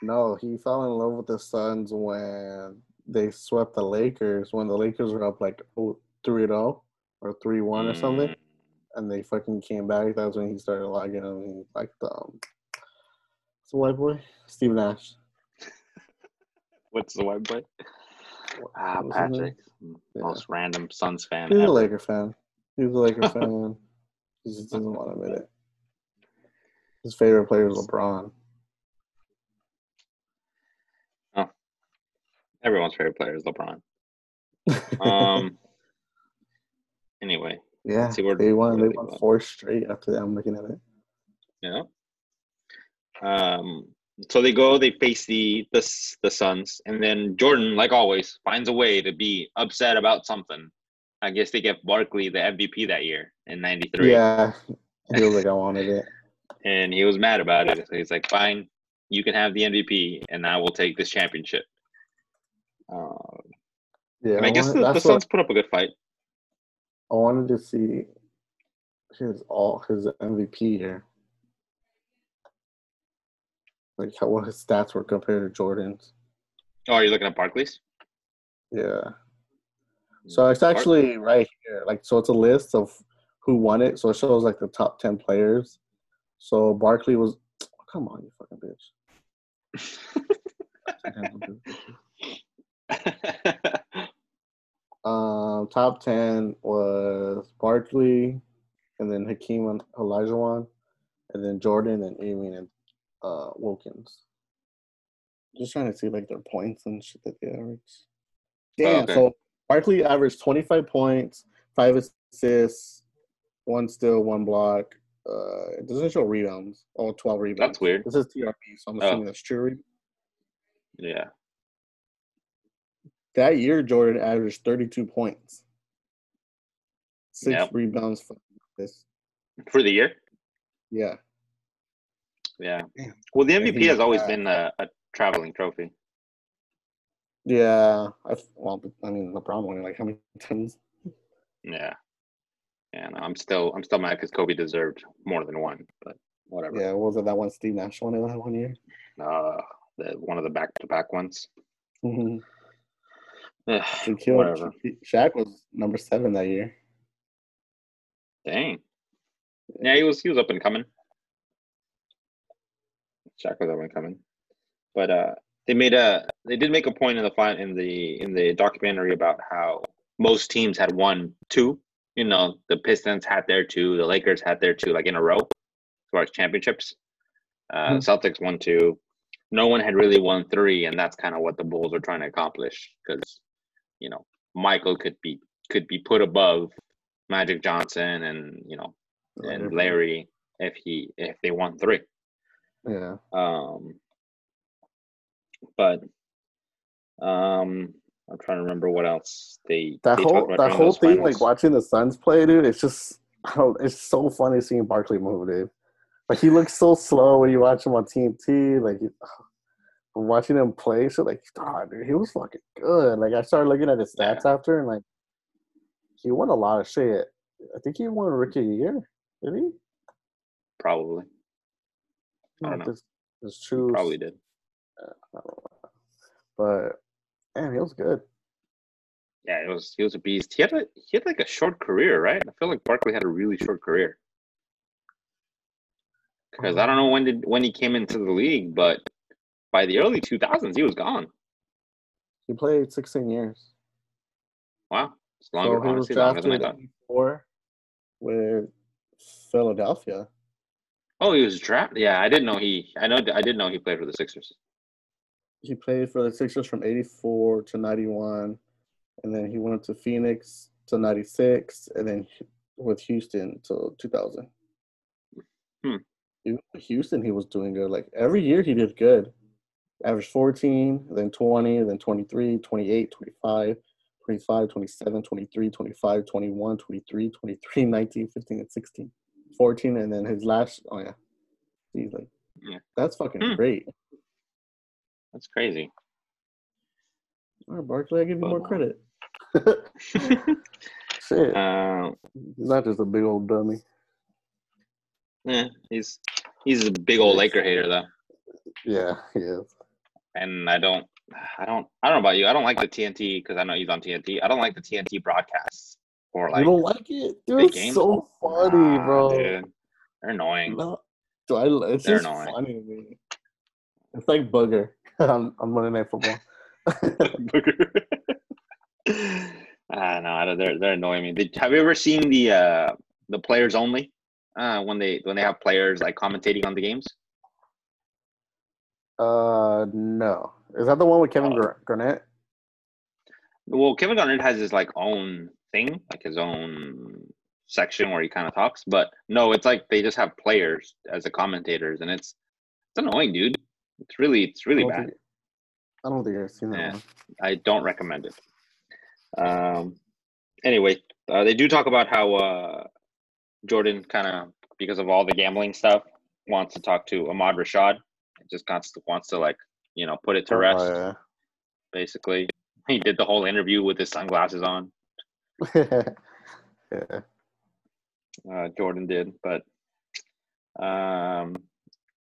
No, he fell in love with the Suns when they swept the Lakers. When the Lakers were up like 3-0 or 3-1 or something, Mm. and they fucking came back. That's when he started liking him. He liked um, the white boy? Steve Nash. What's the white boy? *laughs* Ah, What's his name? Patrick. Yeah. Most random Suns fan He's a. Laker fan. He's a Laker *laughs* fan. He just doesn't want to admit it. His favorite player is LeBron. Oh, everyone's favorite player is LeBron. Um. *laughs* anyway, yeah, see where- they won. They won four straight after that. I'm looking at it. yeah. Um. So they go. They face the the the Suns, and then Jordan, like always, finds a way to be upset about something. I guess they get Barkley the MVP that year in '93. Yeah, was like, I wanted it. *laughs* and he was mad about it. So he's like, "Fine, you can have the MVP, and I will take this championship." Uh, Yeah, and I guess wanted- the, the Suns put up a good fight. I wanted to see. His all his MVP here. Like how what his stats were compared to Jordan's. Oh, you're looking at Barkley's? Yeah. So it's actually right here. Like so it's a list of who won it. So it shows like the top ten players. So Barkley was *tsk* come on, you fucking bitch. *laughs* Um top ten was Barkley and then Hakeem and Elijah Olajuwon and then Jordan and Ewing and uh Wilkins. Just trying to see like their points and shit that they average. Damn, okay. so Barkley averaged 25 points, five assists, one steal, one block. Uh, it doesn't show rebounds. Oh, 12 rebounds. That's weird. This is TRB, so I'm Oh. assuming that's true. Yeah. That year, Jordan averaged 32 points, six Yep. rebounds for this. For the year. Yeah, Yeah. Damn. Well, the MVP he- has always uh, been a, a traveling trophy. yeah. I f- well, I mean, LeBron won it like how many times? Yeah. No, I'm still I'm still mad because Kobe deserved more than won, but whatever. Yeah, was it that one? Steve Nash one it that one year. Uh, the one of the back to back ones. Mm-hmm. Ugh, killed. whatever. Shaq was number seven that year. Dang. Yeah, he was he was up and coming. Shaq was up and coming, but uh, they made a they did make a point in the in the in the documentary about how most teams had won two. You know, the Pistons had their two, the Lakers had their two, like in a row, as far as championships. Uh, Mhm. Celtics won two. No one had really won three, and that's kind of what the Bulls are trying to accomplish. Because, you know, Michael could be could be put above Magic Johnson and you know and Larry if he if they won three. Yeah. Um, but um, I'm trying to remember what else they That they whole about that whole thing, finals. like watching the Suns play, dude. It's just, I *laughs* don't, oh, it's so funny seeing Barkley move, dude. Like he looks so slow when you watch him on TNT. Like *sighs* watching him play, so like, God, dude, he was fucking good. Like I started looking at his stats after, and like, he won a lot of shit. I think he won Rookie of the Year. Did he? probably I don't know. This true. probably did. Uh, I don't know. But man, he was good. Yeah, it was he was a beast. He had a he had like a short career, right? I feel like Barkley had a really short career. Because I don't know when did when he came into the league, but by the early 2000s, he was gone. He played 16 years. Wow, it's longer, so he was honestly, I drafted 84 with Philadelphia. Oh, he was drafted. Yeah, I didn't know he. I know. I didn't know he played for the Sixers. He played for the Sixers from 84 to 91. And then he went to Phoenix to 96. And then with Houston till 2000. Hmm. Even Houston, he was doing good. Like every year he did good. Average 14, then 20, then 23, 28, 25, 25, 27, 23, 25, 21, 23, 23, *laughs* 19, 15, and 16. 14, and then his last, oh yeah. He's like, Yeah. that's fucking Hmm. great. That's crazy. All right, Barkley, I give you But, more credit. *laughs* Shit. Uh, He's not just a big old dummy. yeah, he's he's a big old Laker hater though, Yeah, he is. and I don't, I don't, I don't know about you. I don't like the TNT because I know he's on TNT. I don't like the TNT broadcasts or like you don't like it? Dude, big it's games? so funny, Nah, bro. Dude, they're annoying. No, dude, I, it's They're just annoying. funny to me. It's like Booger *laughs* on, on Monday Night Football. *laughs* Ah, no, I don't- they're they're annoying me. Did, have you ever seen the uh the players only? Uh, when they when they have players like commentating on the games. uh, no. Is that the one with Kevin. Gar- Garnett? Well, Kevin Garnett has his like own thing, like his own section where he kind of talks. But no, it's like they just have players as the commentators, and it's it's annoying, dude. It's really it's really I bad. think- I don't think I've seen that Yeah. one. I don't recommend it. Um. Anyway, uh, they do talk about how uh, Jordan kind of because of all the gambling stuff wants to talk to Ahmad Rashad. Just wants to, wants to like you know put it to Oh, rest. yeah. Basically, he did the whole interview with his sunglasses on. *laughs* yeah. uh, Jordan did, but um,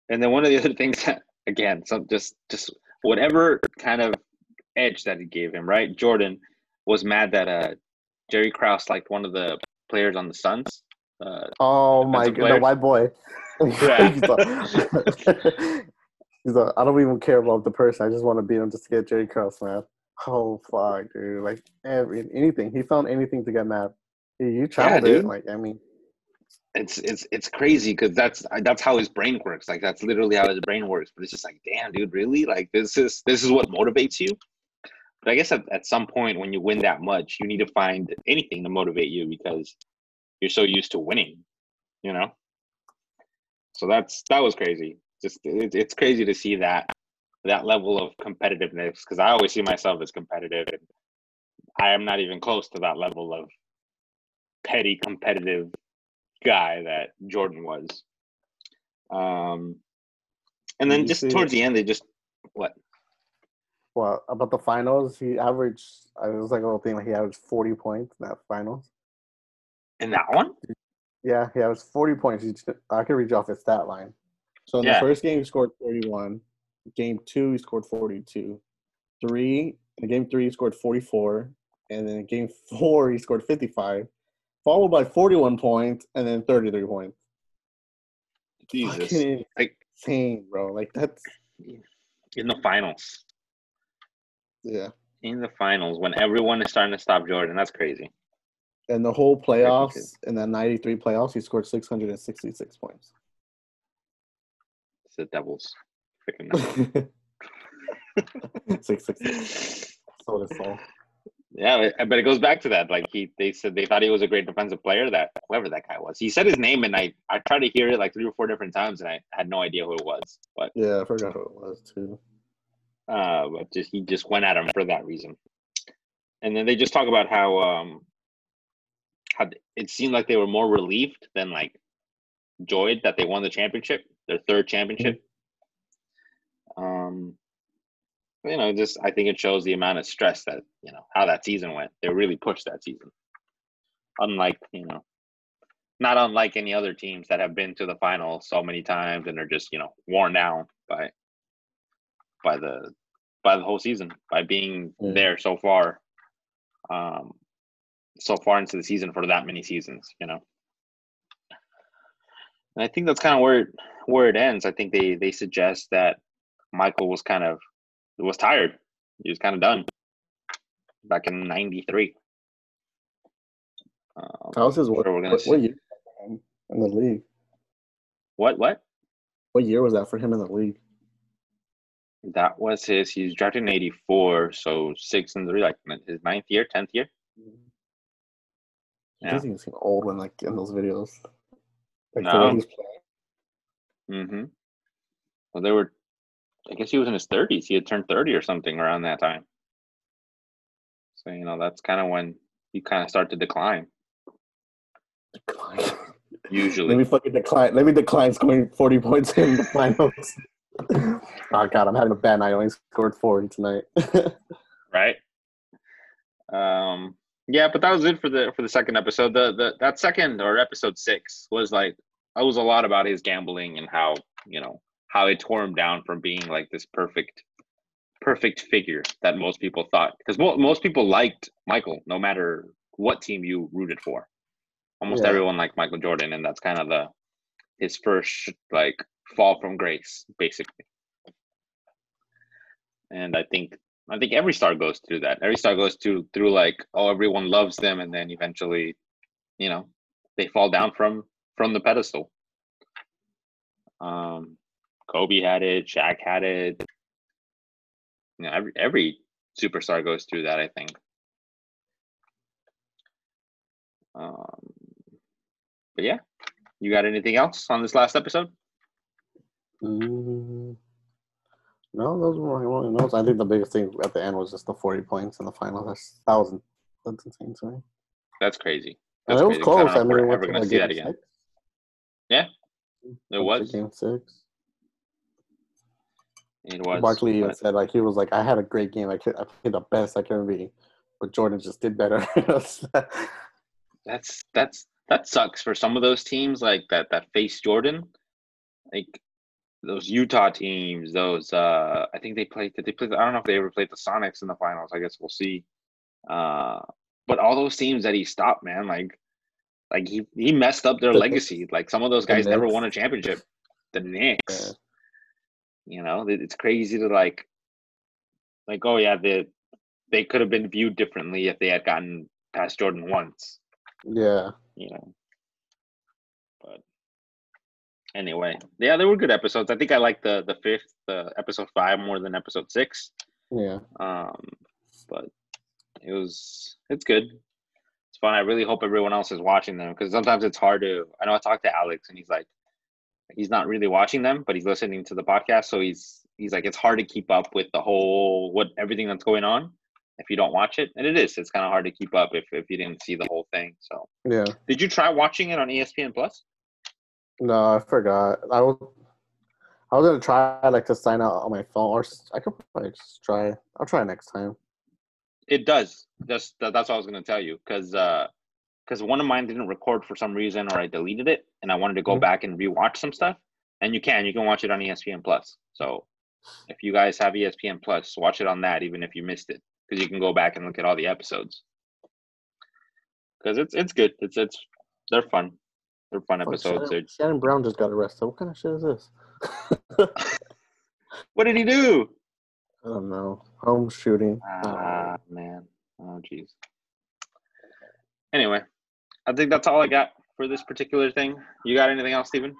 and then one of the other *laughs* things that again, some just just whatever kind of edge that he gave him, right? Jordan was mad that uh Jerry Krause liked one of the players on the Suns. Uh, Oh my god, the player? white boy. Yeah. *laughs* he's like, *laughs* he's like, I don't even care about the person. I just want to beat him just to get Jerry Krause mad. Oh fuck, dude! Like every anything, he found anything to get mad. He, you channeled it. dude. Like I mean, it's it's it's crazy because that's that's how his brain works. Like that's literally how his brain works. But it's just like, damn, dude, really? Like this is this is what motivates you. But I guess at, at some point when you win that much, you need to find anything to motivate you because you're so used to winning, you know? So that's that was crazy. Just it, it's crazy to see that that level of competitiveness because I always see myself as competitive, and I am not even close to that level of petty competitive guy that Jordan was. Um, and then just see- towards the end, they just what? Well, about the finals, he averaged. I was like a little thing like he averaged forty points in that finals. In that one? Yeah, he averaged forty points. I could read you off his stat line. So in Yeah. the first game, he scored thirty-one. Game two, he scored forty-two. Three in game three, he scored forty-four, and then in game *laughs* four, he scored fifty-five, followed by forty-one points, and then thirty-three points. Jesus. Fucking Like insane, bro. Like that's in the finals. yeah. In the finals, when everyone is starting to stop Jordan, that's crazy. And the whole playoffs, in that '93 playoffs, he scored 666 points. It's the Devils. Freaking *laughs* *laughs* six six six. So. Yeah, but- it goes back to that. Like he, they said they thought he was a great defensive player. That whoever that guy was, he said his name, and I, I tried to hear it like three or four different times, and I had no idea who it was. But, Yeah, I forgot who it was too. uh, but just he just went at him for that reason. And then they just talk about how, um, how it seemed like they were more relieved than like joyed that they won the championship, their third championship. Um, you know, just I think it shows the amount of stress that you know how that season went. They really pushed that season. Unlike you know, not unlike any other teams that have been to the final so many times and are just you know worn down by by the by the whole season by being Yeah. there so far, um, so far into the season for that many seasons. You know. And I think that's kind of where it, where it ends. I think they they suggest that Michael was kind of was tired. He was kind of done back in '93. Um, was his what, sure what, what year in the league? what? What? What year was that for him in the league? That was his. He's drafted in '84, so six and three, like his ninth year, tenth year. He Yeah. doesn't even seem old when like in those videos. Like the No. way he's playing. Mm-hmm. Well, they were. I guess he was in his 30s. He had turned 30 or something around that time. So you know that's kind of when you kind of start to decline. Decline. Usually. Let me fucking decline. Let me decline scoring 40 points in the *laughs* finals. oh god, I'm having a bad night. I only scored 40 tonight. *laughs* right? Um, yeah, but that was it for the for the second episode. The the that second or episode six was like that was a lot about his gambling and how you know how it tore him down from being like this perfect perfect figure that most people thought because mo- most people liked Michael no matter what team you rooted for. Almost Yeah. everyone liked Michael Jordan, and that's kind of the his first like fall from grace, basically. And I think I think every star goes through that. Every star goes through through like oh everyone loves them, and then eventually, you know, they fall down from from the pedestal. Um, Kobe had it, Shaq had it. You know, every every superstar goes through that. I think. Um, but yeah, you got anything else on this last episode? Mm, no, those were my only notes. I think the biggest thing at the end was just the 40 points in the final. That's that was that's insane to me. That's crazy. And That's it was crazy close. I I, don't mean, we're ever gonna see that again. six. Yeah, it was. game six. It was. Barkley even but- said like he was like I had a great game. I could I played the best I can be, but Jordan just did better. *laughs* that's that's that sucks for some of those teams like that that face Jordan, like those Utah teams. Those uh, I think they played. Did they play? I don't know if they ever played the Sonics in the finals. I guess we'll see. Uh, but all those teams that he stopped, man, like like he he messed up their legacy. Like some of those guys never won a championship. The Knicks. You know, it's crazy to like, like oh yeah, the they could have been viewed differently if they had gotten past Jordan once yeah, you know. But anyway, yeah, they were good episodes. I think I like the the fifth, the episode five more than episode six. yeah. Um, but it was it's good. It's fun. I really hope everyone else is watching them because sometimes it's hard to. I know I talked to Alex and he's like, he's not really watching them, but he's listening to the podcast. So he's he's like, it's hard to keep up with the whole what everything that's going on if you don't watch it. And it is. It's kind of hard to keep up if if you didn't see the whole thing. So Yeah. did you try watching it on ESPN Plus? No, I forgot. I was I was gonna try like to sign out on my phone, or I could probably just try. I'll try next time. It does. That's that's what I was gonna tell you because uh, because one of mine didn't record for some reason or I deleted it and I wanted to go Mhm. back and rewatch some stuff. And you can you can watch it on ESPN Plus. So if you guys have ESPN Plus, watch it on that even if you missed it because you can go back and look at all the episodes. Because it's it's good. It's it's they're fun. They're fun Fuck, episodes. Shannon, Shannon Brown just got arrested. What kind of shit is this? *laughs* What did he do? I don't know. Home shooting. Ah man. Oh jeez. Anyway, I think that's all I got for this particular thing. You got anything else, Steven?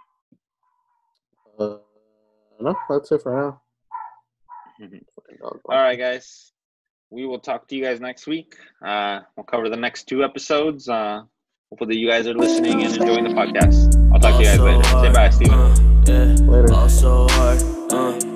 Uh, no, that's it for now. Mhm. All right, guys. We will talk to you guys next week. Uh, we'll cover the next two episodes. Uh, hopefully, you guys are listening and enjoying the podcast. I'll talk to you guys later. Say bye, Steven. Uh, yeah. Later. Ball so hard, uh,